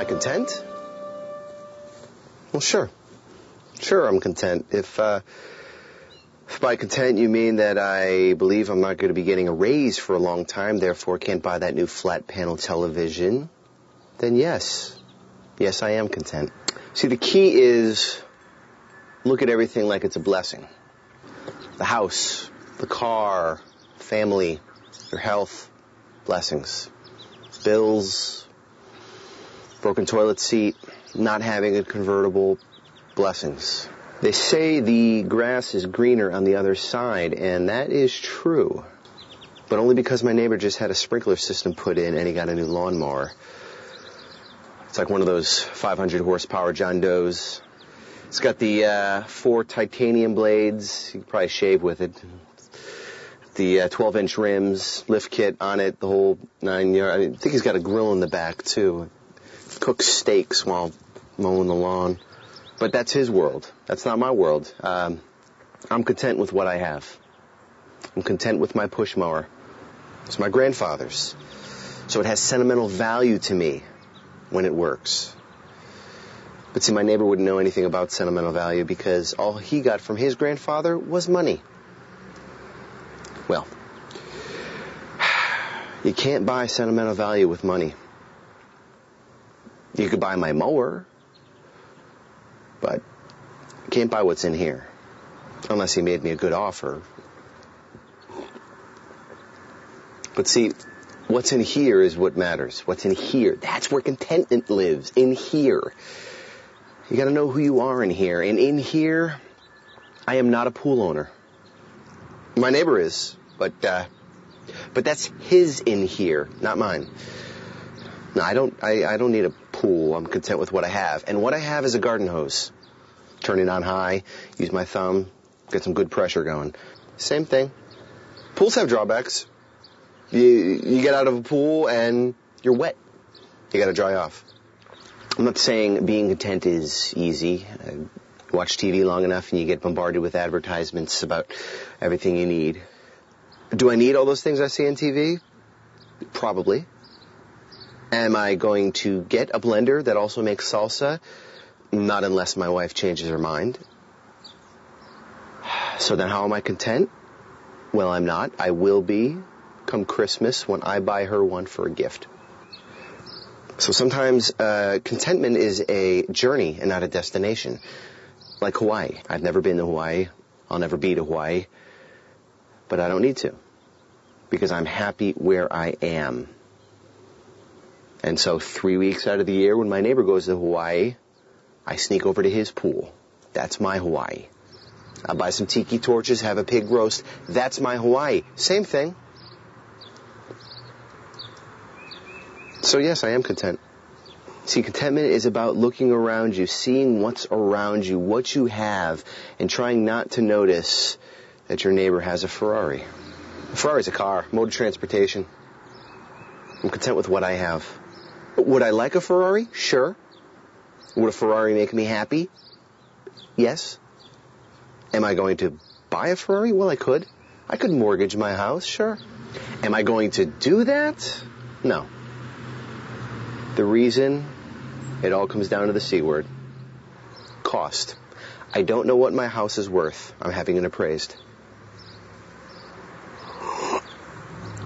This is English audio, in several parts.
I content? Well, sure. Sure, I'm content. If, uh, if by content you mean that I believe I'm not going to be getting a raise for a long time, therefore can't buy that new flat panel television, then yes. Yes, I am content. See, the key is look at everything like it's a blessing. The house, the car, family, your health, blessings. Bills, broken toilet seat, not having a convertible, blessings. They say the grass is greener on the other side, and that is true. But only because my neighbor just had a sprinkler system put in and he got a new lawnmower. It's like one of those 500 horsepower John Deeres. It's got the uh, four titanium blades. You can probably shave with it. The uh, 12 inch rims, lift kit on it, the whole nine yard. I think he's got a grill in the back too. Cooks steaks while mowing the lawn. But that's his world. That's not my world. Um, I'm content with what I have. I'm content with my push mower. It's my grandfather's. So it has sentimental value to me when it works. But see, my neighbor wouldn't know anything about sentimental value because all he got from his grandfather was money. Well, you can't buy sentimental value with money. You could buy my mower, but can't buy what's in here. Unless he made me a good offer. But see, what's in here is what matters. What's in here. That's where contentment lives. In here. You gotta know who you are in here. And in here, I am not a pool owner. My neighbor is, but, uh, but that's his in here, not mine. No, I don't, I, I don't need a pool. I'm content with what I have. And what I have is a garden hose. Turn it on high, use my thumb, get some good pressure going. Same thing. Pools have drawbacks. You, you get out of a pool and you're wet. You gotta dry off. I'm not saying being content is easy. I watch TV long enough and you get bombarded with advertisements about everything you need. Do I need all those things I see on TV? Probably. Am I going to get a blender that also makes salsa? Not unless my wife changes her mind. So then how am I content? Well, I'm not. I will be come Christmas when I buy her one for a gift. So sometimes uh, contentment is a journey and not a destination. Like Hawaii. I've never been to Hawaii. I'll never be to Hawaii. But I don't need to. Because I'm happy where I am. And so three weeks out of the year when my neighbor goes to Hawaii, I sneak over to his pool. That's my Hawaii. I'll buy some tiki torches, have a pig roast. That's my Hawaii. Same thing. So yes, I am content. See, contentment is about looking around you, seeing what's around you, what you have, and trying not to notice that your neighbor has a Ferrari. A Ferrari's a car, mode of transportation. I'm content with what I have. Would I like a Ferrari? Sure. Would a Ferrari make me happy? Yes. Am I going to buy a Ferrari? Well, I could. I could mortgage my house, sure. Am I going to do that? No. The reason it all comes down to the C word. Cost. I don't know what my house is worth. I'm having it appraised.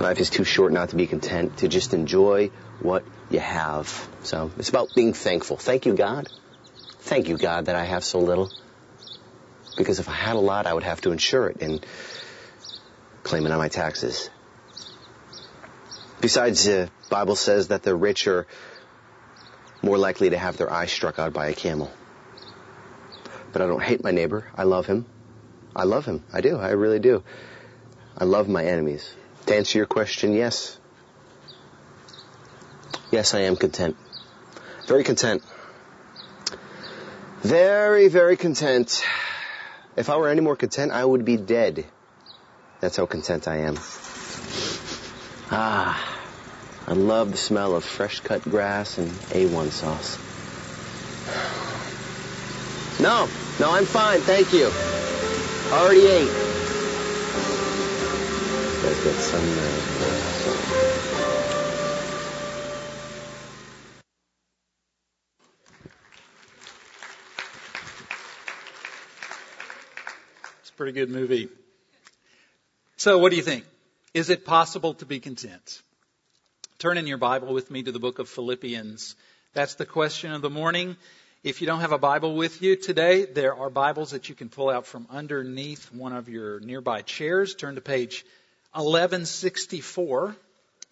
Life is too short not to be content, to just enjoy what you have. So it's about being thankful. Thank you, God. Thank you, God, that I have so little. Because if I had a lot, I would have to insure it and claim it on my taxes. Besides, the Bible says that the rich are more likely to have their eye struck out by a camel. But I don't hate my neighbor. I love him. I love him. I do. I really do. I love my enemies. To answer your question, yes. Yes, I am content. Very content. Very, very content. If I were any more content, I would be dead. That's how content I am. Ah, I love the smell of fresh cut grass and A1 sauce. No, no, I'm fine, thank you. Already ate. It's a pretty good movie. So, what do you think? Is it possible to be content? Turn in your Bible with me to the book of Philippians. That's the question of the morning. If you don't have a Bible with you today, there are Bibles that you can pull out from underneath one of your nearby chairs. Turn to page 1164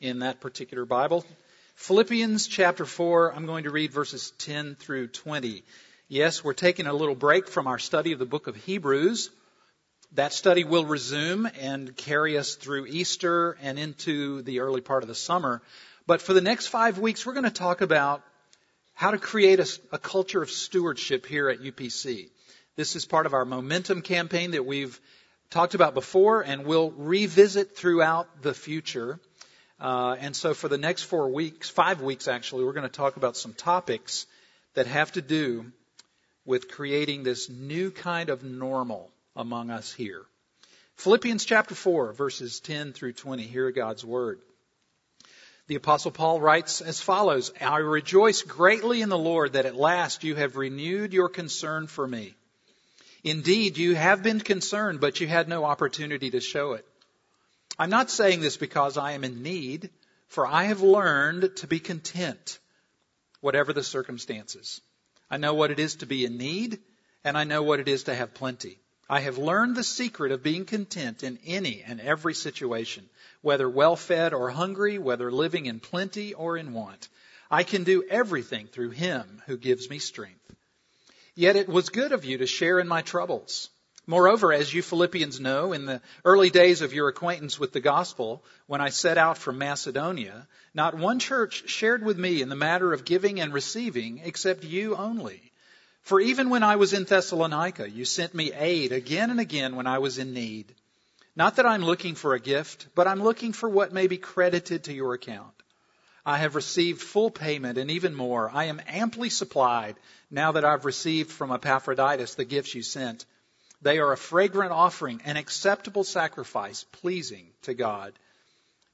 in that particular Bible. Philippians chapter 4, I'm going to read verses 10 through 20. Yes, we're taking a little break from our study of the book of Hebrews. That study will resume and carry us through Easter and into the early part of the summer. But for the next five weeks, we're going to talk about how to create a, a culture of stewardship here at UPC. This is part of our momentum campaign that we've talked about before and we'll revisit throughout the future. Uh, and so for the next four weeks, five weeks actually, we're going to talk about some topics that have to do with creating this new kind of normal among us here. Philippians chapter 4, verses 10 through 20. Hear God's word. The apostle Paul writes as follows, I rejoice greatly in the Lord that at last you have renewed your concern for me. Indeed, you have been concerned, but you had no opportunity to show it. I'm not saying this because I am in need, for I have learned to be content, whatever the circumstances. I know what it is to be in need, and I know what it is to have plenty. I have learned the secret of being content in any and every situation, whether well fed or hungry, whether living in plenty or in want. I can do everything through Him who gives me strength. Yet it was good of you to share in my troubles. Moreover, as you Philippians know, in the early days of your acquaintance with the gospel, when I set out from Macedonia, not one church shared with me in the matter of giving and receiving except you only. For even when I was in Thessalonica, you sent me aid again and again when I was in need. Not that I'm looking for a gift, but I'm looking for what may be credited to your account. I have received full payment and even more. I am amply supplied now that I've received from Epaphroditus the gifts you sent. They are a fragrant offering, an acceptable sacrifice, pleasing to God.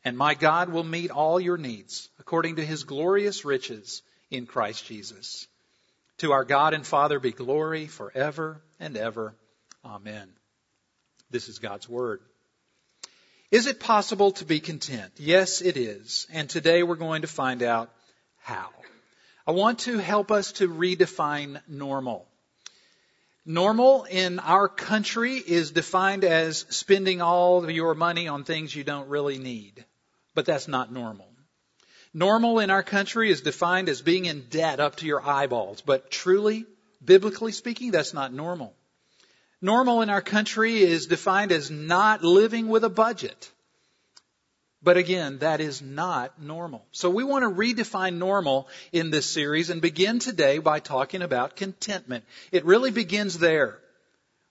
And my God will meet all your needs according to his glorious riches in Christ Jesus. To our God and Father be glory forever and ever. Amen. This is God's Word. Is it possible to be content? Yes, it is. And today we're going to find out how. I want to help us to redefine normal. Normal in our country is defined as spending all of your money on things you don't really need. But that's not normal. Normal in our country is defined as being in debt up to your eyeballs. But truly, biblically speaking, that's not normal. Normal in our country is defined as not living with a budget. But again, that is not normal. So we want to redefine normal in this series and begin today by talking about contentment. It really begins there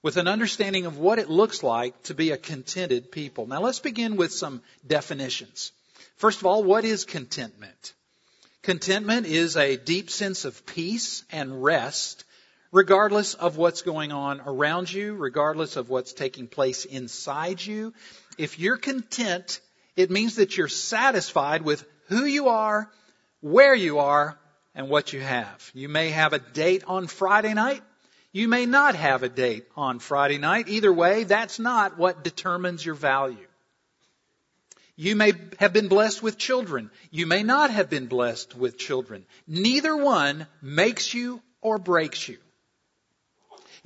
with an understanding of what it looks like to be a contented people. Now let's begin with some definitions. First of all, what is contentment? Contentment is a deep sense of peace and rest regardless of what's going on around you, regardless of what's taking place inside you. If you're content, it means that you're satisfied with who you are, where you are, and what you have. You may have a date on Friday night. You may not have a date on Friday night. Either way, that's not what determines your value. You may have been blessed with children. You may not have been blessed with children. Neither one makes you or breaks you.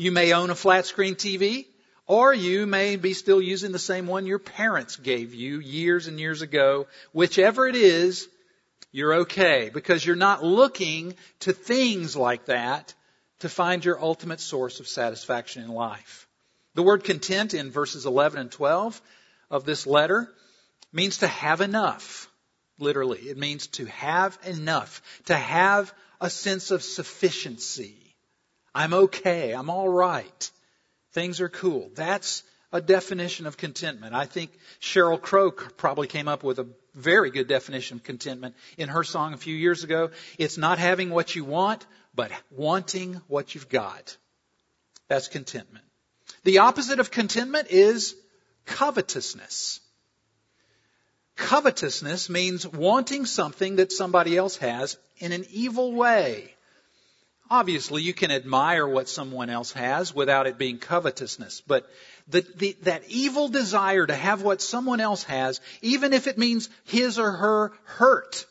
You may own a flat screen TV. Or you may be still using the same one your parents gave you years and years ago. Whichever it is, you're okay because you're not looking to things like that to find your ultimate source of satisfaction in life. The word content in verses 11 and 12 of this letter means to have enough. Literally, it means to have enough, to have a sense of sufficiency. I'm okay. I'm all right. Things are cool. That's a definition of contentment. I think Sheryl Crow probably came up with a very good definition of contentment in her song a few years ago. It's not having what you want, but wanting what you've got. That's contentment. The opposite of contentment is covetousness. Covetousness means wanting something that somebody else has in an evil way. Obviously, you can admire what someone else has without it being covetousness, but the, the, that evil desire to have what someone else has, even if it means his or her hurt,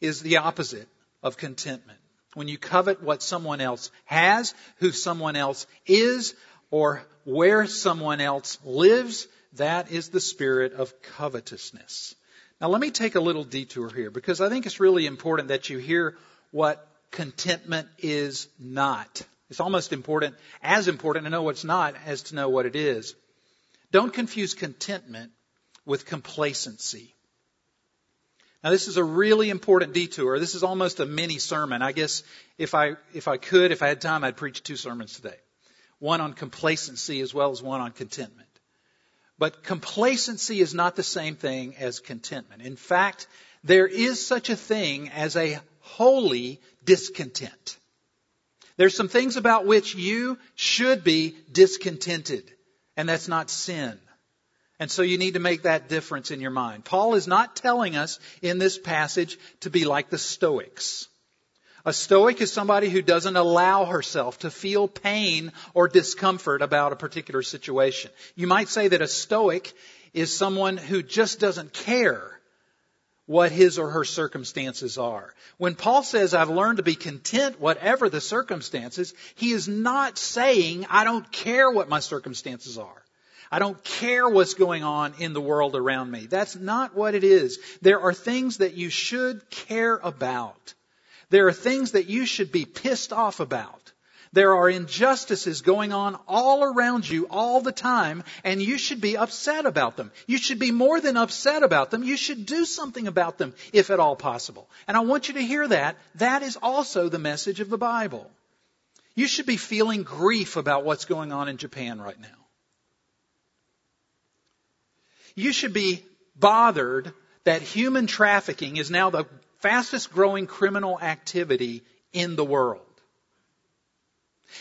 is the opposite of contentment. When you covet what someone else has, who someone else is, or where someone else lives, that is the spirit of covetousness. Now let me take a little detour here because I think it's really important that you hear what contentment is not. It's almost important, as important to know what's not as to know what it is. Don't confuse contentment with complacency. Now this is a really important detour. This is almost a mini sermon. I guess if I, if I could, if I had time, I'd preach two sermons today. One on complacency as well as one on contentment. But complacency is not the same thing as contentment. In fact, there is such a thing as a holy discontent. There's some things about which you should be discontented, and that's not sin. And so you need to make that difference in your mind. Paul is not telling us in this passage to be like the Stoics. A Stoic is somebody who doesn't allow herself to feel pain or discomfort about a particular situation. You might say that a Stoic is someone who just doesn't care what his or her circumstances are. When Paul says, I've learned to be content whatever the circumstances, he is not saying, I don't care what my circumstances are. I don't care what's going on in the world around me. That's not what it is. There are things that you should care about. There are things that you should be pissed off about. There are injustices going on all around you all the time, and you should be upset about them. You should be more than upset about them. You should do something about them, if at all possible. And I want you to hear that. That is also the message of the Bible. You should be feeling grief about what's going on in Japan right now. You should be bothered that human trafficking is now the fastest growing criminal activity in the world.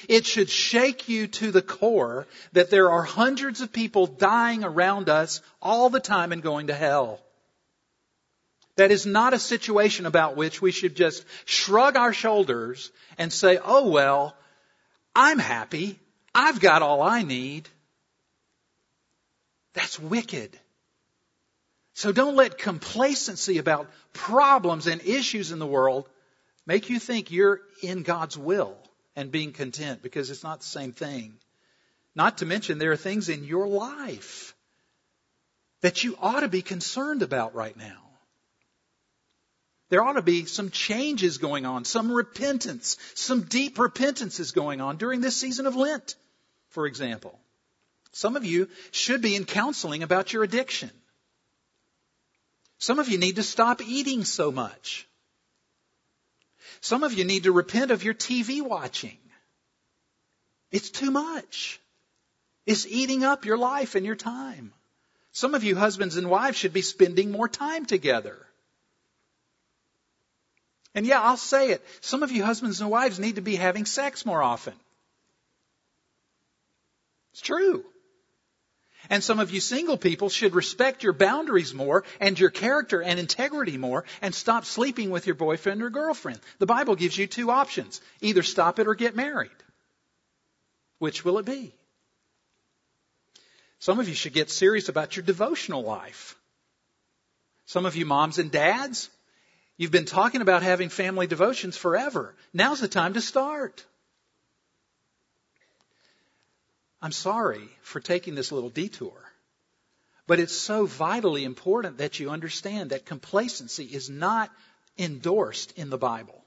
It should shake you to the core that there are hundreds of people dying around us all the time and going to hell. That is not a situation about which we should just shrug our shoulders and say, oh well, I'm happy. I've got all I need. That's wicked. So don't let complacency about problems and issues in the world make you think you're in God's will and being content because it's not the same thing. Not to mention there are things in your life that you ought to be concerned about right now. There ought to be some changes going on, some repentance, some deep repentance is going on during this season of Lent, for example. Some of you should be in counseling about your addiction. Some of you need to stop eating so much. Some of you need to repent of your TV watching. It's too much. It's eating up your life and your time. Some of you husbands and wives should be spending more time together. And yeah, I'll say it. Some of you husbands and wives need to be having sex more often. It's true. And some of you single people should respect your boundaries more and your character and integrity more and stop sleeping with your boyfriend or girlfriend. The Bible gives you two options. Either stop it or get married. Which will it be? Some of you should get serious about your devotional life. Some of you moms and dads, you've been talking about having family devotions forever. Now's the time to start. I'm sorry for taking this little detour. But it's so vitally important that you understand that complacency is not endorsed in the Bible.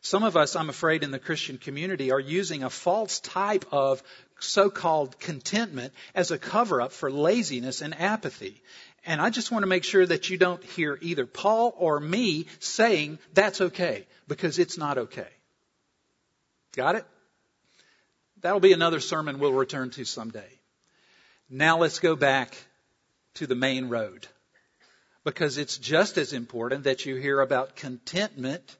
Some of us, I'm afraid, in the Christian community are using a false type of so-called contentment as a cover-up for laziness and apathy. And I just want to make sure that you don't hear either Paul or me saying that's okay, because it's not okay. Got it? That'll be another sermon we'll return to someday. Now let's go back to the main road. Because it's just as important that you hear about contentment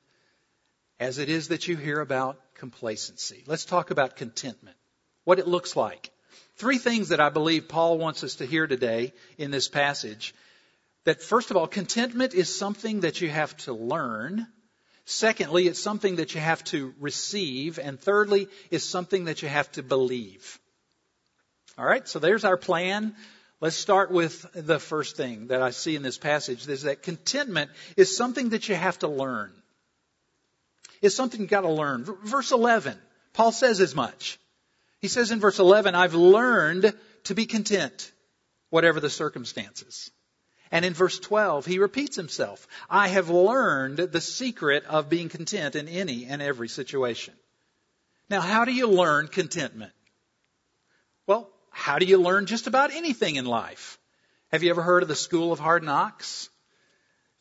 as it is that you hear about complacency. Let's talk about contentment. What it looks like. Three things that I believe Paul wants us to hear today in this passage. That first of all, contentment is something that you have to learn. Secondly, it's something that you have to receive. And thirdly, it's something that you have to believe. All right, so there's our plan. Let's start with the first thing that I see in this passage is that contentment is something that you have to learn. It's something you've got to learn. Verse 11, Paul says as much. He says in verse 11, I've learned to be content, whatever the circumstances. And in verse 12, he repeats himself. I have learned the secret of being content in any and every situation. Now, how do you learn contentment? Well, how do you learn just about anything in life? Have you ever heard of the school of hard knocks?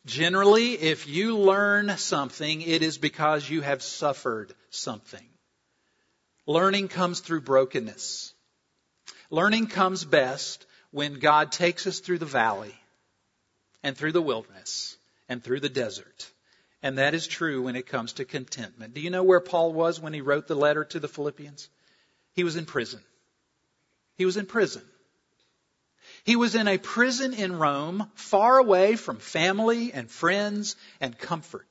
Generally, if you learn something, it is because you have suffered something. Learning comes through brokenness. Learning comes best when God takes us through the valley and through the wilderness and through the desert. And that is true when it comes to contentment. Do you know where Paul was when he wrote the letter to the Philippians? He was in prison. He was in prison. He was in a prison in Rome, far away from family and friends and comfort.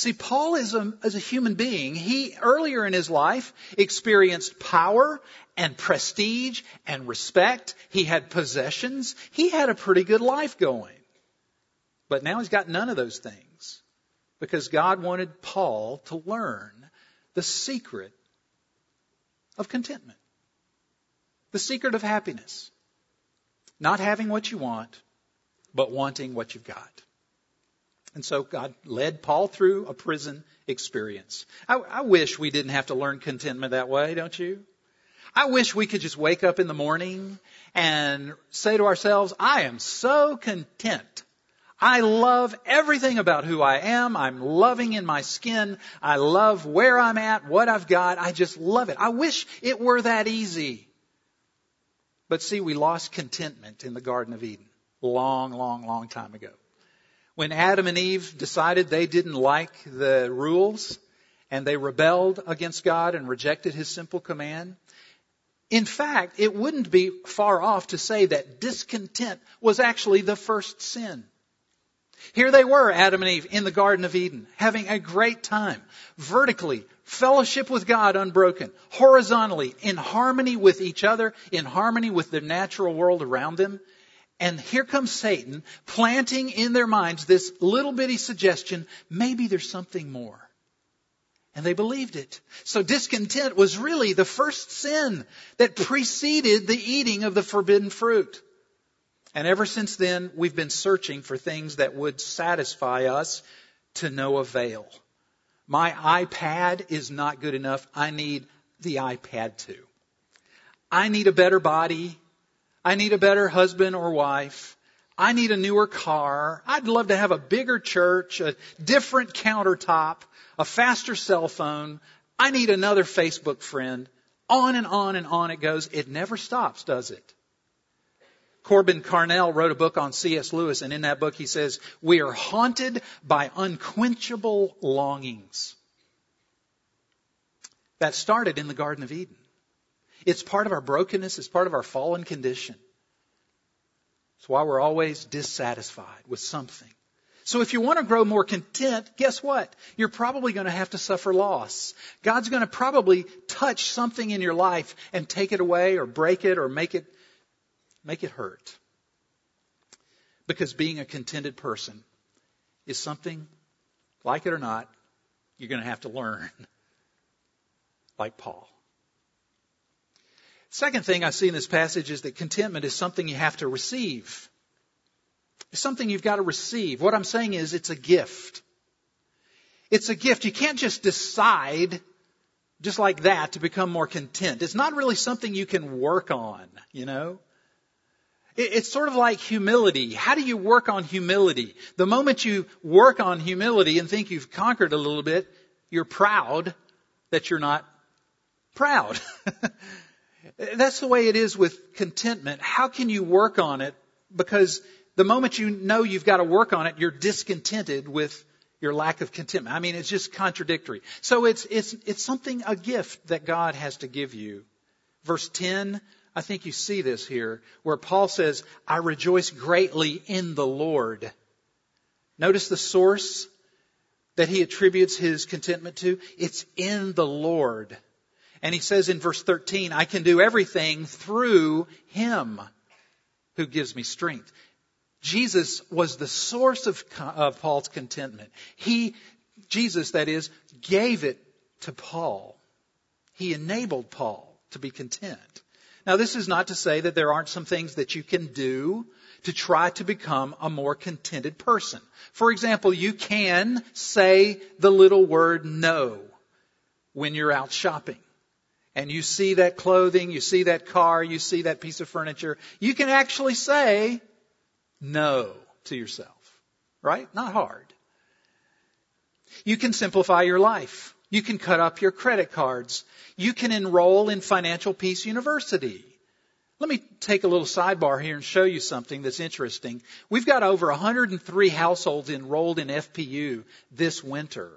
See, Paul is a, a human being. He, earlier in his life, experienced power and prestige and respect. He had possessions. He had a pretty good life going. But now he's got none of those things because God wanted Paul to learn the secret of contentment. The secret of happiness. Not having what you want, but wanting what you've got. And so God led Paul through a prison experience. I, I, wish we didn't have to learn contentment that way, don't you? I wish we could just wake up in the morning and say to ourselves, I am so content. I love everything about who I am. I'm loving in my skin. I love where I'm at, what I've got. I just love it. I wish it were that easy. But see, we lost contentment in the Garden of Eden long, long, long time ago. When Adam and Eve decided they didn't like the rules and they rebelled against God and rejected His simple command, in fact, it wouldn't be far off to say that discontent was actually the first sin. Here they were, Adam and Eve, in the Garden of Eden, having a great time, vertically, fellowship with God unbroken, horizontally, in harmony with each other, in harmony with the natural world around them. And here comes Satan planting in their minds this little bitty suggestion, maybe there's something more. And they believed it. So discontent was really the first sin that preceded the eating of the forbidden fruit. And ever since then, we've been searching for things that would satisfy us to no avail. My iPad is not good enough. I need the iPad 2. I need a better body. I need a better husband or wife. I need a newer car. I'd love to have a bigger church, a different countertop, a faster cell phone. I need another Facebook friend. On and on and on it goes. It never stops, does it? Corbin Carnell wrote a book on C.S. Lewis, and in that book he says, We are haunted by unquenchable longings. That started in the Garden of Eden. It's part of our brokenness, it's part of our fallen condition. It's why we're always dissatisfied with something. So if you want to grow more content, guess what? You're probably going to have to suffer loss. God's going to probably touch something in your life and take it away or break it or make it Make it hurt. Because being a contented person is something, like it or not, you're going to have to learn. Like Paul. Second thing I see in this passage is that contentment is something you have to receive. It's something you've got to receive. What I'm saying is it's a gift. It's a gift. You can't just decide just like that to become more content. It's not really something you can work on, you know? It's sort of like humility. How do you work on humility? The moment you work on humility and think you've conquered a little bit, you're proud that you're not proud. That's the way it is with contentment. How can you work on it? Because the moment you know you've got to work on it, you're discontented with your lack of contentment. I mean, it's just contradictory. So it's, it's, it's something, a gift that God has to give you. Verse 10, I think you see this here, where Paul says, I rejoice greatly in the Lord. Notice the source. that he attributes his contentment to? It's in the Lord. And he says in verse 13, I can do everything through him who gives me strength. Jesus was the source of, of Paul's contentment. He, Jesus, that is, gave it to Paul. He enabled Paul to be content. Now, this is not to say that there aren't some things that you can do to try to become a more contented person. For example, you can say the little word no when you're out shopping. And you see that clothing, you see that car, you see that piece of furniture. You can actually say no to yourself. Right? Not hard. You can simplify your life. You can cut up your credit cards. You can enroll in Financial Peace University. Let me take a little sidebar here and show you something that's interesting. We've got over 103 households enrolled in FPU this winter.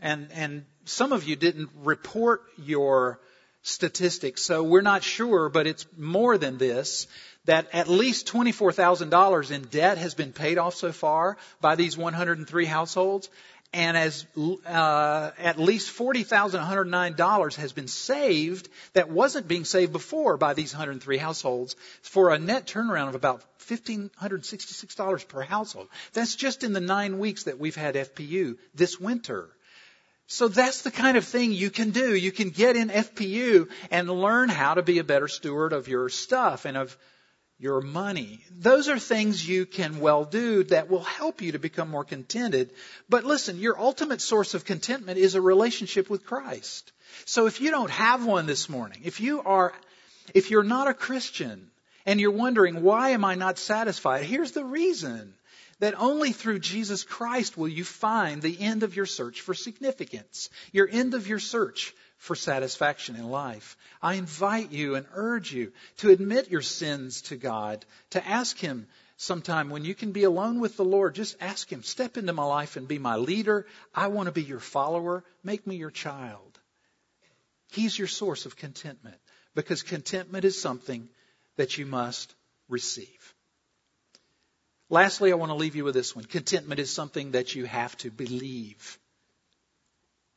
And, and some of you didn't report your statistics, so we're not sure, but it's more than this, that at least $24,000 in debt has been paid off so far by these 103 households and as uh, at least forty thousand one hundred nine dollars has been saved that wasn't being saved before by these 103 households for a net turnaround of about fifteen hundred sixty six dollars per household. That's just in the nine weeks that we've had FPU this winter. So that's the kind of thing you can do. You can get in FPU and learn how to be a better steward of your stuff and of your money. Those are things you can well do that will help you to become more contented. But listen, your ultimate source of contentment is a relationship with Christ. So if you don't have one this morning, if you are, if you're not a Christian and you're wondering, why am I not satisfied? Here's the reason that only through Jesus Christ will you find the end of your search for significance, your end of your search for satisfaction in life. I invite you and urge you to admit your sins to God, to ask Him sometime when you can be alone with the Lord, just ask Him, step into my life and be my leader. I want to be your follower. Make me your child. He's your source of contentment because contentment is something that you must receive. Lastly, I want to leave you with this one. Contentment is something that you have to believe.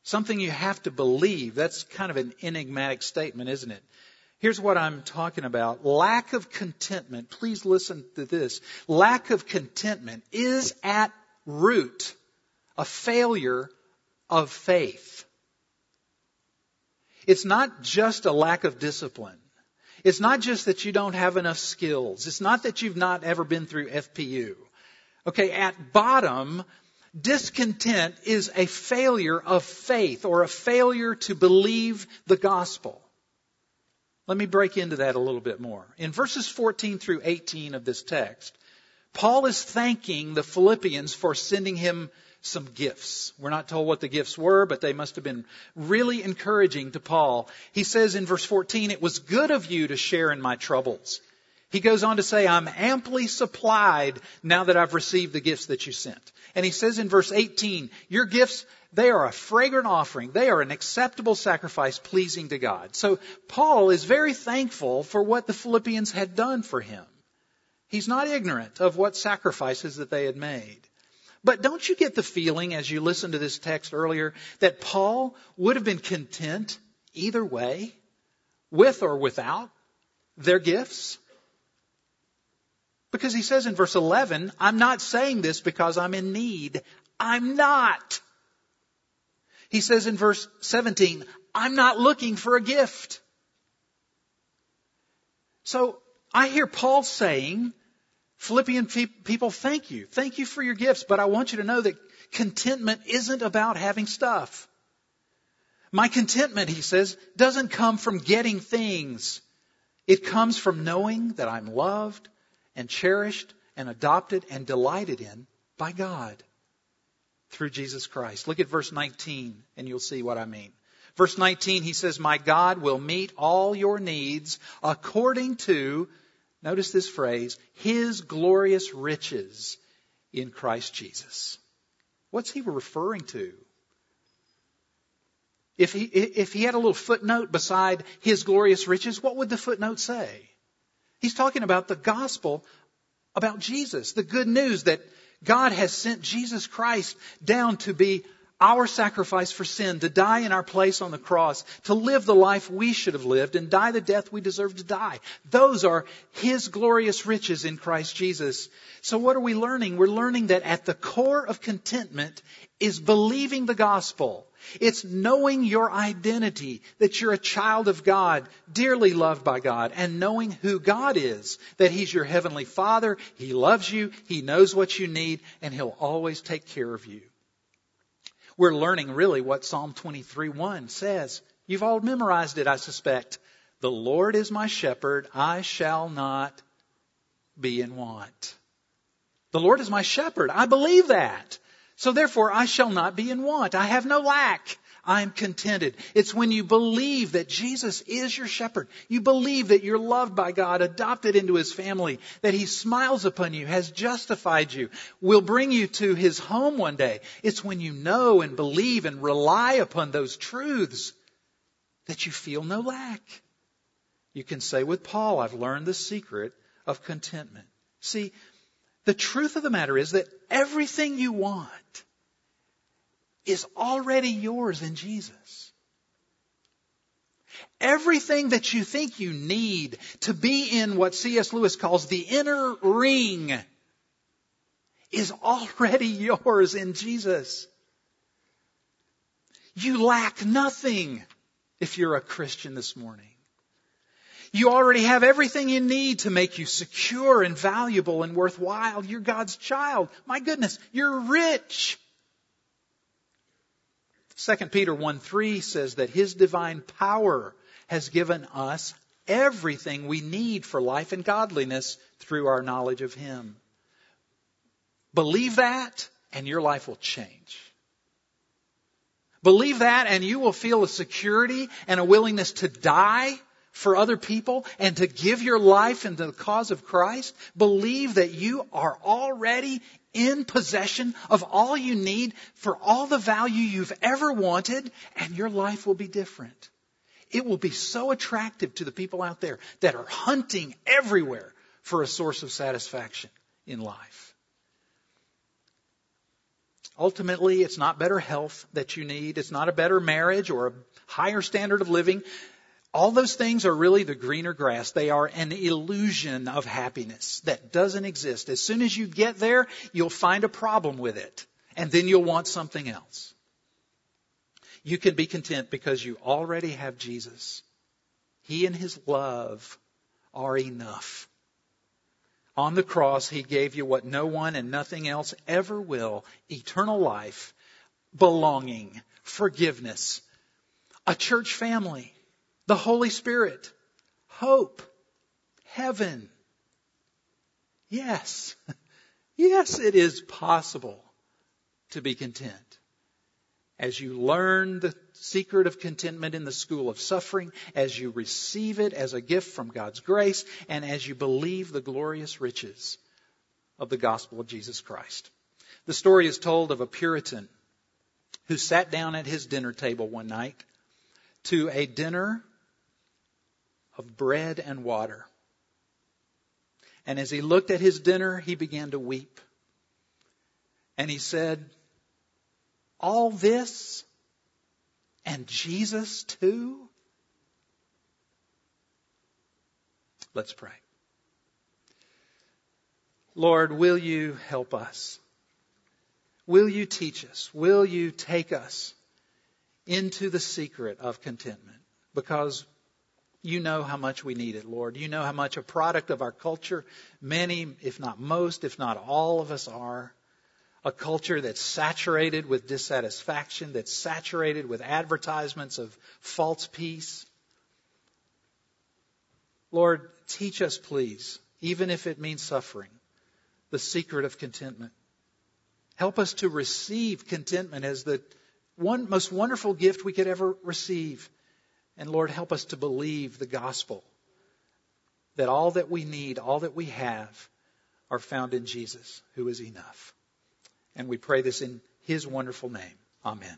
Something you have to believe. That's kind of an enigmatic statement, isn't it? Here's what I'm talking about. Lack of contentment. Please listen to this. Lack of contentment is at root a failure of faith. It's not just a lack of discipline. It's not just that you don't have enough skills. It's not that you've not ever been through FPU. Okay, at bottom, discontent is a failure of faith or a failure to believe the gospel. Let me break into that a little bit more. In verses 14 through 18 of this text, Paul is thanking the Philippians for sending him some gifts. We're not told what the gifts were, but they must have been really encouraging to Paul. He says in verse 14, It was good of you to share in my troubles. He goes on to say, I'm amply supplied now that I've received the gifts that you sent. And he says in verse 18, Your gifts, they are a fragrant offering. They are an acceptable sacrifice pleasing to God. So Paul is very thankful for what the Philippians had done for him. He's not ignorant of what sacrifices that they had made. But don't you get the feeling as you listen to this text earlier that Paul would have been content either way, with or without their gifts? Because he says in verse 11, I'm not saying this because I'm in need. I'm not. He says in verse 17, I'm not looking for a gift. So I hear Paul saying, Philippian people, thank you. Thank you for your gifts, but I want you to know that contentment isn't about having stuff. My contentment, he says, doesn't come from getting things. It comes from knowing that I'm loved, and cherished and adopted and delighted in by God through Jesus Christ. Look at verse 19 and you'll see what I mean. Verse 19, he says, My God will meet all your needs according to, notice this phrase, His glorious riches in Christ Jesus. What's he referring to? If he, if he had a little footnote beside His glorious riches, what would the footnote say? He's talking about the gospel about Jesus, the good news that God has sent Jesus Christ down to be our sacrifice for sin, to die in our place on the cross, to live the life we should have lived and die the death we deserve to die. Those are His glorious riches in Christ Jesus. So what are we learning? We're learning that at the core of contentment is believing the gospel. It's knowing your identity, that you're a child of God, dearly loved by God, and knowing who God is, that He's your heavenly Father, He loves you, He knows what you need, and He'll always take care of you. We're learning really what Psalm 23:1 says. You've all memorized it, I suspect. The Lord is my shepherd, I shall not be in want. The Lord is my shepherd. I believe that. So therefore I shall not be in want. I have no lack. I'm contented. It's when you believe that Jesus is your shepherd. You believe that you're loved by God, adopted into his family, that he smiles upon you, has justified you, will bring you to his home one day. It's when you know and believe and rely upon those truths that you feel no lack. You can say with Paul, I've learned the secret of contentment. See, the truth of the matter is that everything you want is already yours in Jesus. Everything that you think you need to be in what C.S. Lewis calls the inner ring is already yours in Jesus. You lack nothing if you're a Christian this morning. You already have everything you need to make you secure and valuable and worthwhile. You're God's child. My goodness, you're rich. 2 Peter 1 3 says that His divine power has given us everything we need for life and godliness through our knowledge of Him. Believe that and your life will change. Believe that and you will feel a security and a willingness to die for other people and to give your life into the cause of Christ. Believe that you are already in possession of all you need for all the value you've ever wanted, and your life will be different. It will be so attractive to the people out there that are hunting everywhere for a source of satisfaction in life. Ultimately, it's not better health that you need. It's not a better marriage or a higher standard of living. All those things are really the greener grass. They are an illusion of happiness that doesn't exist. As soon as you get there, you'll find a problem with it. And then you'll want something else. You can be content because you already have Jesus. He and His love are enough. On the cross, He gave you what no one and nothing else ever will eternal life, belonging, forgiveness, a church family, the Holy Spirit, hope, heaven. Yes, yes, it is possible to be content. As you learn the secret of contentment in the school of suffering, as you receive it as a gift from God's grace, and as you believe the glorious riches of the gospel of Jesus Christ. The story is told of a Puritan who sat down at his dinner table one night to a dinner of bread and water. And as he looked at his dinner, he began to weep. And he said, All this and Jesus too? Let's pray. Lord, will you help us? Will you teach us? Will you take us into the secret of contentment? Because you know how much we need it, Lord. You know how much a product of our culture, many, if not most, if not all of us are. A culture that's saturated with dissatisfaction, that's saturated with advertisements of false peace. Lord, teach us, please, even if it means suffering, the secret of contentment. Help us to receive contentment as the one most wonderful gift we could ever receive. And Lord, help us to believe the gospel that all that we need, all that we have, are found in Jesus, who is enough. And we pray this in his wonderful name. Amen.